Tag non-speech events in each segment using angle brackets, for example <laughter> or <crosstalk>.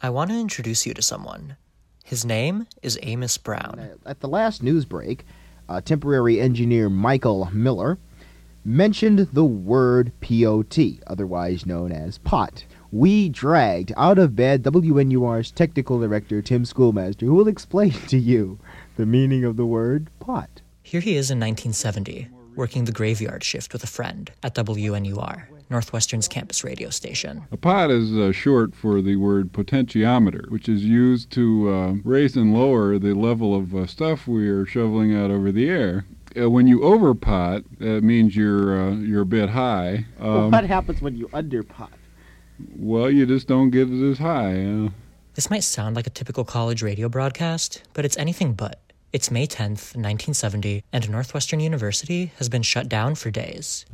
I want to introduce you to someone. His name is Amos Brown. At the last news break, uh, temporary engineer Michael Miller mentioned the word POT, otherwise known as pot. We dragged out of bed WNUR's technical director, Tim Schoolmaster, who will explain <laughs> to you the meaning of the word pot. Here he is in 1970, working the graveyard shift with a friend at WNUR, Northwestern's campus radio station. A pot is uh, short for the word potentiometer, which is used to uh, raise and lower the level of uh, stuff we are shoveling out over the air. Uh, when you overpot, that means you're uh, you're a bit high. Um, well, what happens when you underpot? Well, you just don't get it as high. Uh. This might sound like a typical college radio broadcast, but it's anything but. It's May 10th, 1970, and Northwestern University has been shut down for days.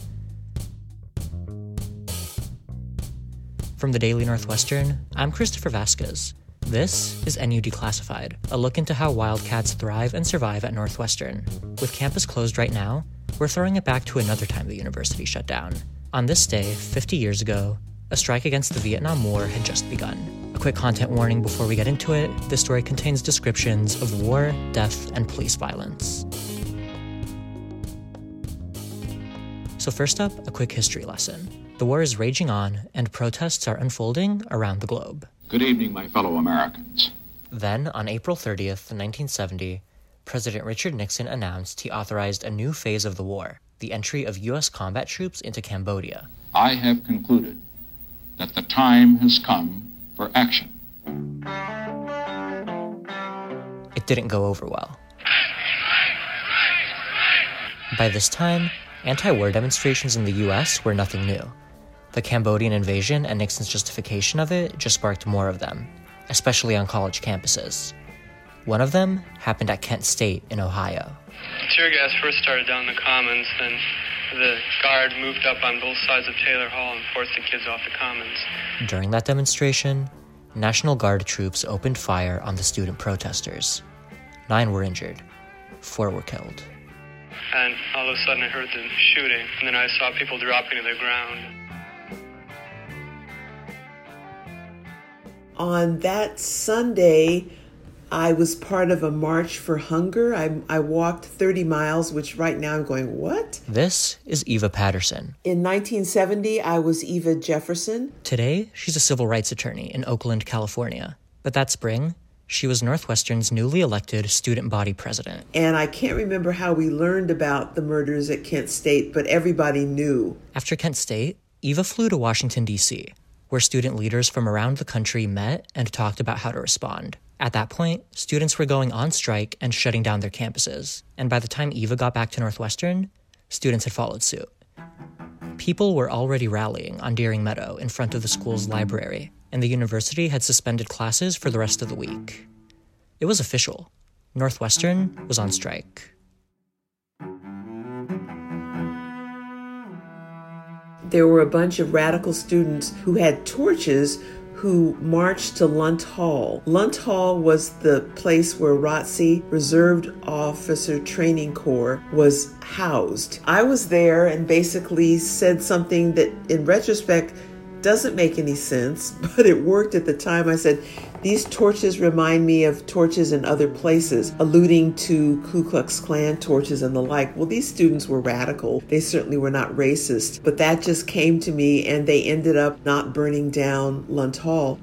From the Daily Northwestern, I'm Christopher Vasquez. This is NU Declassified, a look into how Wildcats thrive and survive at Northwestern. With campus closed right now, we're throwing it back to another time the university shut down. On this day, 50 years ago, a strike against the Vietnam War had just begun. A quick content warning before we get into it this story contains descriptions of war, death, and police violence. So, first up, a quick history lesson. The war is raging on, and protests are unfolding around the globe. Good evening, my fellow Americans. Then, on April 30th, 1970, President Richard Nixon announced he authorized a new phase of the war the entry of U.S. combat troops into Cambodia. I have concluded that the time has come for action. It didn't go over well. By this time, anti war demonstrations in the U.S. were nothing new. The Cambodian invasion and Nixon's justification of it just sparked more of them, especially on college campuses. One of them happened at Kent State in Ohio. Tear gas first started down the commons, then the guard moved up on both sides of Taylor Hall and forced the kids off the commons. During that demonstration, National Guard troops opened fire on the student protesters. Nine were injured, four were killed. And all of a sudden, I heard the shooting, and then I saw people dropping to the ground. On that Sunday, I was part of a March for Hunger. I, I, walked 30 miles, which right now I'm going, what? This is Eva Paterson. In 1970, I was Eva Jefferson. Today, she's a civil rights attorney in Oakland, California. But that spring, she was Northwestern's newly elected student body president. And I can't remember how we learned about the murders at Kent State, but everybody knew. After Kent State, Eva flew to Washington, D.C where student leaders from around the country met and talked about how to respond. At that point, students were going on strike and shutting down their campuses. And by the time Eva got back to Northwestern, students had followed suit. People were already rallying on Deering Meadow in front of the school's library, and the university had suspended classes for the rest of the week. It was official. Northwestern was on strike. There were a bunch of radical students who had torches who marched to Lunt Hall. Lunt Hall was the place where ROTC, Reserved Officer Training Corps, was housed. I was there and basically said something that, in retrospect, doesn't make any sense, <laughs> but it worked at the time. I said, These torches remind me of torches in other places, alluding to Ku Klux Klan torches and the like. Well, these students were radical. They certainly were not racist, but that just came to me and they ended up not burning down Lunt Hall.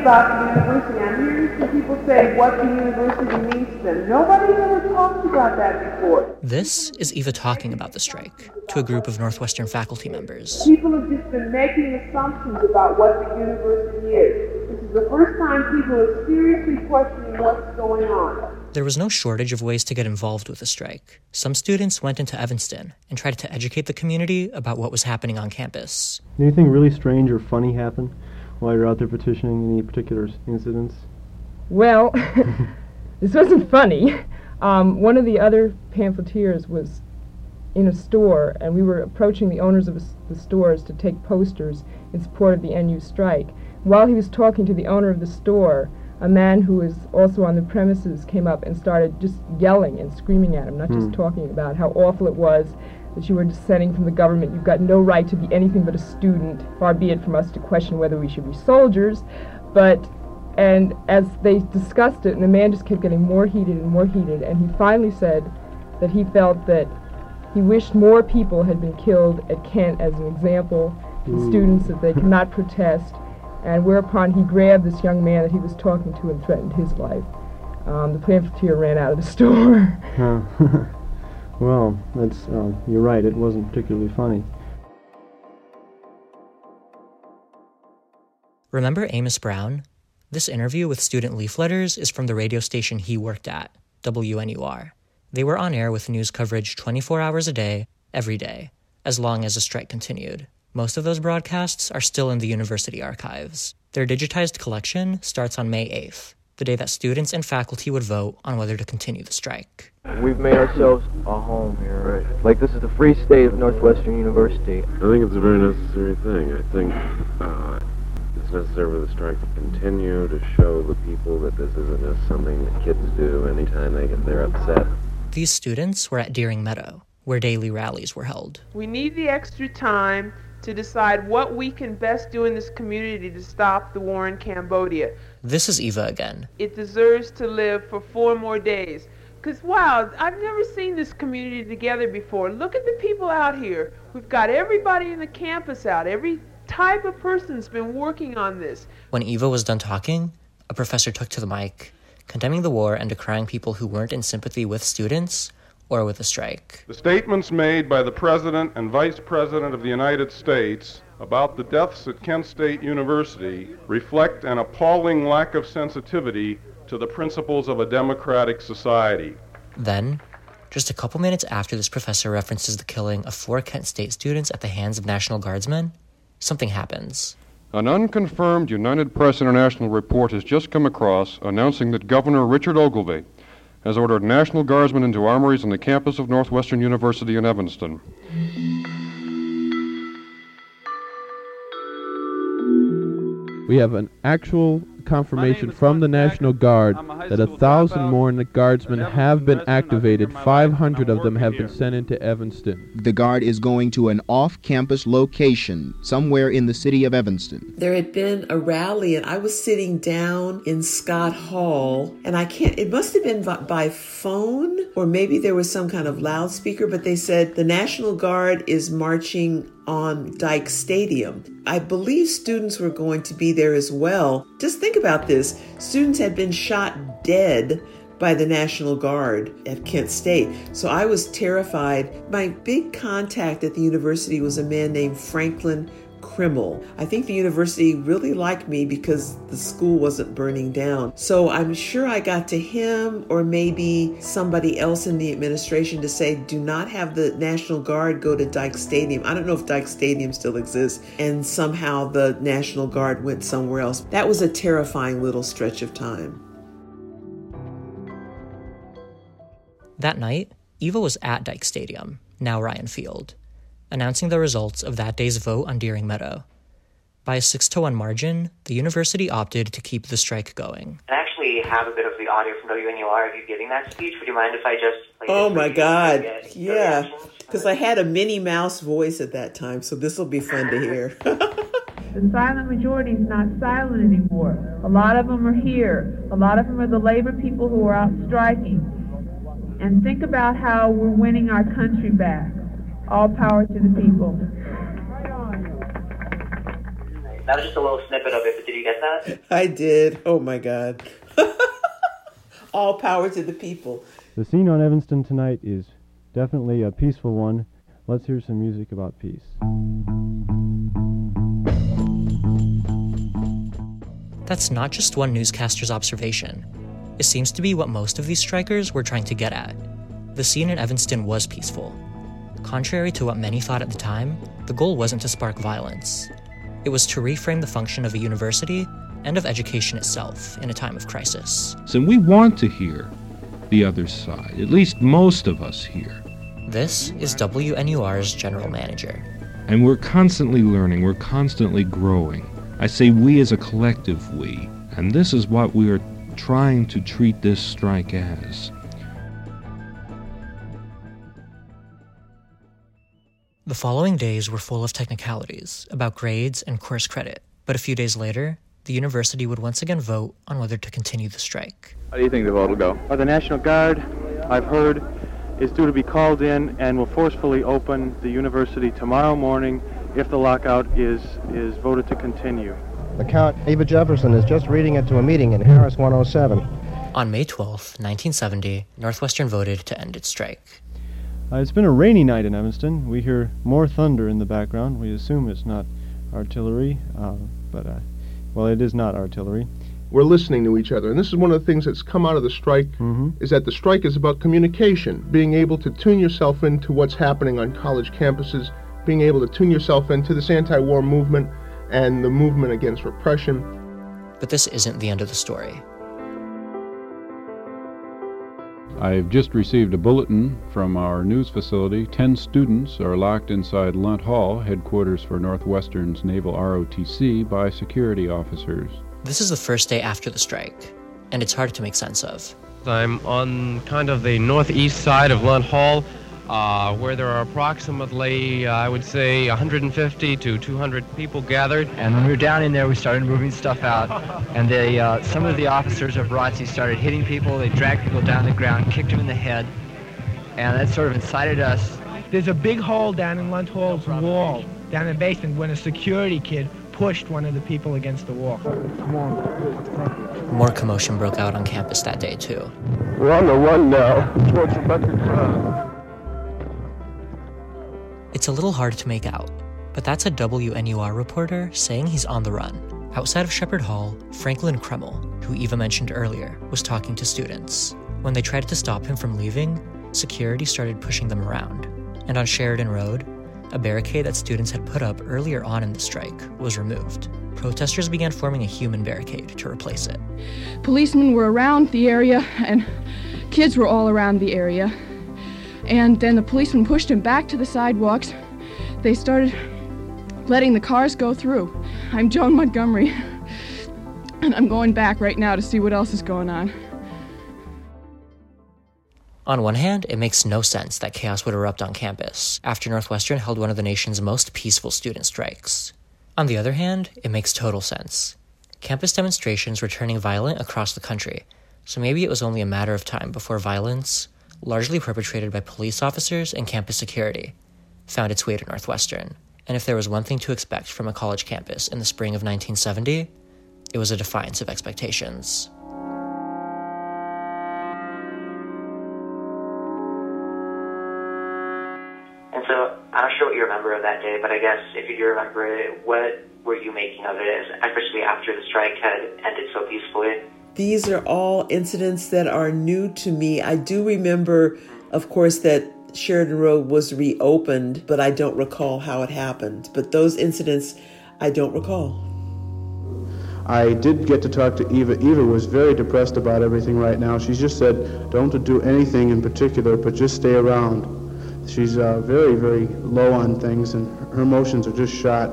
about the. I'm hearing some people say what the university means to them. Nobody ever talked about that before. This is Eva talking about the strike to a group of Northwestern faculty members. People have just been making assumptions about what the university is. This is the first time people are seriously questioning what's going on. There was no shortage of ways to get involved with the strike. Some students went into Evanston and tried to educate the community about what was happening on campus. Anything really strange or funny happen? while you're out there petitioning? Any particular incidents? Well, <laughs> this wasn't funny. Um, one of the other pamphleteers was in a store, and we were approaching the owners of the stores to take posters in support of the NU strike. While he was talking to the owner of the store, a man who was also on the premises came up and started just yelling and screaming at him, not just hmm. talking about how awful it was that you were dissenting from the government. You've got no right to be anything but a student, far be it from us to question whether we should be soldiers. But, and as they discussed it, and the man just kept getting more heated and more heated, and he finally said that he felt that he wished more people had been killed at Kent as an example to the students that they cannot protest, and whereupon he grabbed this young man that he was talking to and threatened his life. Um, the pamphleteer ran out of the <laughs> store. Huh. <laughs> well, that's uh, you're right. It wasn't particularly funny. Remember Amos Brown? This interview with student leafletters is from the radio station he worked at, WNUR. They were on air with news coverage 24 hours a day, every day, as long as the strike continued. Most of those broadcasts are still in the university archives. Their digitized collection starts on May 8th, the day that students and faculty would vote on whether to continue the strike. We've made ourselves a home here. Right. Like this is the free state of Northwestern University. I think it's a very necessary thing. I think uh, it's necessary for the strike to continue to show the people that this isn't just something that kids do anytime they get they're upset. These students were at Deering Meadow, where daily rallies were held. We need the extra time to decide what we can best do in this community to stop the war in Cambodia. This is Eva again. It deserves to live for four more days. Because, wow, I've never seen this community together before. Look at the people out here. We've got everybody in the campus out. Every type of person's been working on this. When Eva was done talking, a professor took to the mic, condemning the war and decrying people who weren't in sympathy with students or with the strike. The statements made by the President and Vice President of the United States about the deaths at Kent State University reflect an appalling lack of sensitivity to the principles of a democratic society. Then, just a couple minutes after this professor references the killing of four Kent State students at the hands of National Guardsmen, something happens. An unconfirmed United Press International report has just come across announcing that Governor Richard Ogilvie has ordered National Guardsmen into armories on the campus of Northwestern University in Evanston. We have an actual confirmation from the National Guard that a thousand more and the guardsmen have been activated. 500 of them have been sent into Evanston. The Guard is going to an off campus location somewhere in the city of Evanston. There had been a rally, and I was sitting down in Scott Hall, and I can't, it must have been by phone, or maybe there was some kind of loudspeaker, but they said the National Guard is marching on Dyche Stadium. I believe students were going to be there as well. Just think about this students had been shot dead by the National Guard at Kent State. So I was terrified. My big contact at the university was a man named Franklin Kreml. I think the university really liked me because the school wasn't burning down. So I'm sure I got to him or maybe somebody else in the administration to say, do not have the National Guard go to Dyche Stadium. I don't know if Dyche Stadium still exists. And somehow the National Guard went somewhere else. That was a terrifying little stretch of time. That night, Eva was at Dyche Stadium, now Ryan Field announcing the results of that day's vote on Deering Meadow. By a 6 to 1 margin, the university opted to keep the strike going. I actually have a bit of the audio from WNUR of you giving that speech. Would you mind if I just play Oh my God. Yeah. Because I had a Minnie Mouse voice at that time, so this will be fun to hear. <laughs> The silent majority is not silent anymore. A lot of them are here. A lot of them are the labor people who are out striking. And think about how we're winning our country back. All power to the people. That was just a little snippet of it, but did you get that? <laughs> I did. Oh my God. <laughs> All power to the people. The scene on Evanston tonight is definitely a peaceful one. Let's hear some music about peace. That's not just one newscaster's observation. It seems to be what most of these strikers were trying to get at. The scene in Evanston was peaceful. Contrary to what many thought at the time, the goal wasn't to spark violence. It was to reframe the function of a university and of education itself in a time of crisis. So we want to hear the other side, at least most of us here. This is WNUR's general manager. And we're constantly learning, we're constantly growing. I say we as a collective we, and this is what we are trying to treat this strike as. The following days were full of technicalities about grades and course credit, but a few days later, the university would once again vote on whether to continue the strike. How do you think the vote will go? Well, the National Guard, I've heard, is due to be called in and will forcefully open the university tomorrow morning if the lockout is, is voted to continue. The Count Eva Jefferson is just reading it to a meeting in Harris 107. On May 12, 1970, Northwestern voted to end its strike. Uh, it's been a rainy night in Evanston. We hear more thunder in the background. We assume it's not artillery, uh, but, uh, well, it is not artillery. We're listening to each other. And this is one of the things that's come out of the strike mm-hmm. is that the strike is about communication, being able to tune yourself into what's happening on college campuses, being able to tune yourself into this anti-war movement and the movement against repression. But this isn't the end of the story. I've just received a bulletin from our news facility. Ten students are locked inside Lunt Hall, headquarters for Northwestern's Naval ROTC, by security officers. This is the first day after the strike, and it's hard to make sense of. I'm on kind of the northeast side of Lunt Hall uh, where there are approximately, uh, I would say, 150 to 200 people gathered. And when we were down in there, we started moving stuff out, <laughs> and they, uh, some of the officers of ROTC started hitting people. They dragged people down the ground, kicked them in the head, and that sort of incited us. There's a big hole down in Lunt Hall's wall, down in the basement, when a security kid pushed one of the people against the wall. More commotion broke out on campus that day, too. We're on the run now towards Rebecca it's a little hard to make out, but that's a WNUR reporter saying he's on the run. Outside of Shepard Hall, Franklin Kreml, who Eva mentioned earlier, was talking to students. When they tried to stop him from leaving, security started pushing them around. And on Sheridan Road, a barricade that students had put up earlier on in the strike was removed. Protesters began forming a human barricade to replace it. Policemen were around the area, and kids were all around the area. And then the policemen pushed him back to the sidewalks. They started letting the cars go through. I'm Joan Montgomery, <laughs> and I'm going back right now to see what else is going on. On one hand, it makes no sense that chaos would erupt on campus after Northwestern held one of the nation's most peaceful student strikes. On the other hand, it makes total sense. Campus demonstrations were turning violent across the country, so maybe it was only a matter of time before violence, largely perpetrated by police officers and campus security, found its way to Northwestern. And if there was one thing to expect from a college campus in the spring of 1970, it was a defiance of expectations. And so, I'm not sure what you remember of that day, but I guess if you do remember it, what were you making of it, especially after the strike had ended so peacefully? These are all incidents that are new to me. I do remember, of course, that Sheridan Road was reopened, but I don't recall how it happened. But those incidents, I don't recall. I did get to talk to Eva. Eva was very depressed about everything right now. She just said, don't do anything in particular, but just stay around. She's uh, very, very low on things, and her emotions are just shot.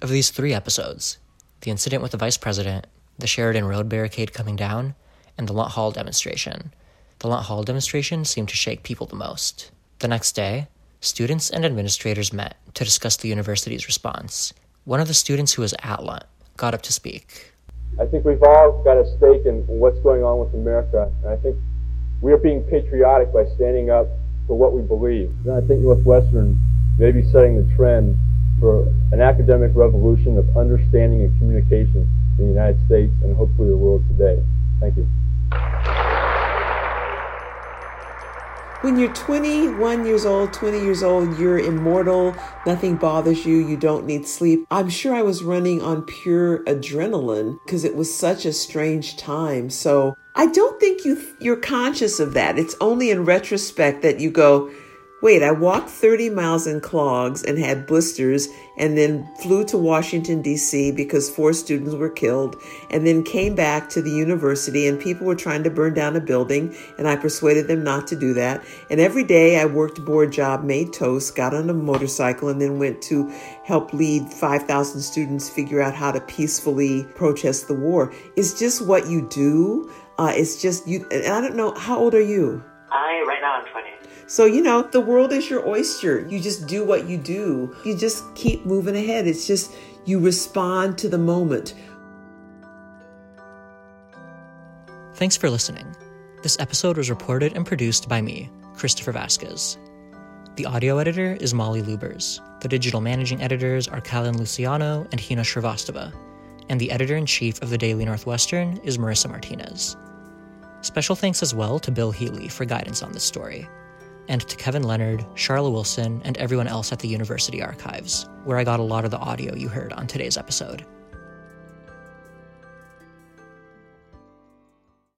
Of these three episodes, the incident with the vice president, the Sheridan Road barricade coming down, and the Lunt Hall demonstration. The Lunt Hall demonstration seemed to shake people the most. The next day, students and administrators met to discuss the university's response. One of the students who was at Lunt got up to speak. I think we've all got a stake in what's going on with America, and I think we are being patriotic by standing up for what we believe. And I think Northwestern may be setting the trend for an academic revolution of understanding and communication in the United States and hopefully the world today. Thank you. When you're 21 years old, 20 years old, you're immortal, nothing bothers you, you don't need sleep. I'm sure I was running on pure adrenaline because it was such a strange time. So I don't think you you're conscious of that. It's only in retrospect that you go, Wait, I walked 30 miles in clogs and had blisters and then flew to Washington, D.C. because four students were killed and then came back to the university and people were trying to burn down a building and I persuaded them not to do that. And every day I worked board job, made toast, got on a motorcycle and then went to help lead 5,000 students figure out how to peacefully protest the war. It's just what you do. Uh, it's just you. And I don't know, how old are you? I, right now, I'm 20. So, you know, the world is your oyster. You just do what you do. You just keep moving ahead. It's just you respond to the moment. Thanks for listening. This episode was reported and produced by me, Christopher Vasquez. The audio editor is Molly Lubers. The digital managing editors are Callan Luciano and Hina Shrivastava. And the editor in chief of the Daily Northwestern is Marissa Martinez. Special thanks as well to Bill Healy for guidance on this story, and to Kevin Leonard, Charla Wilson, and everyone else at the University Archives, where I got a lot of the audio you heard on today's episode.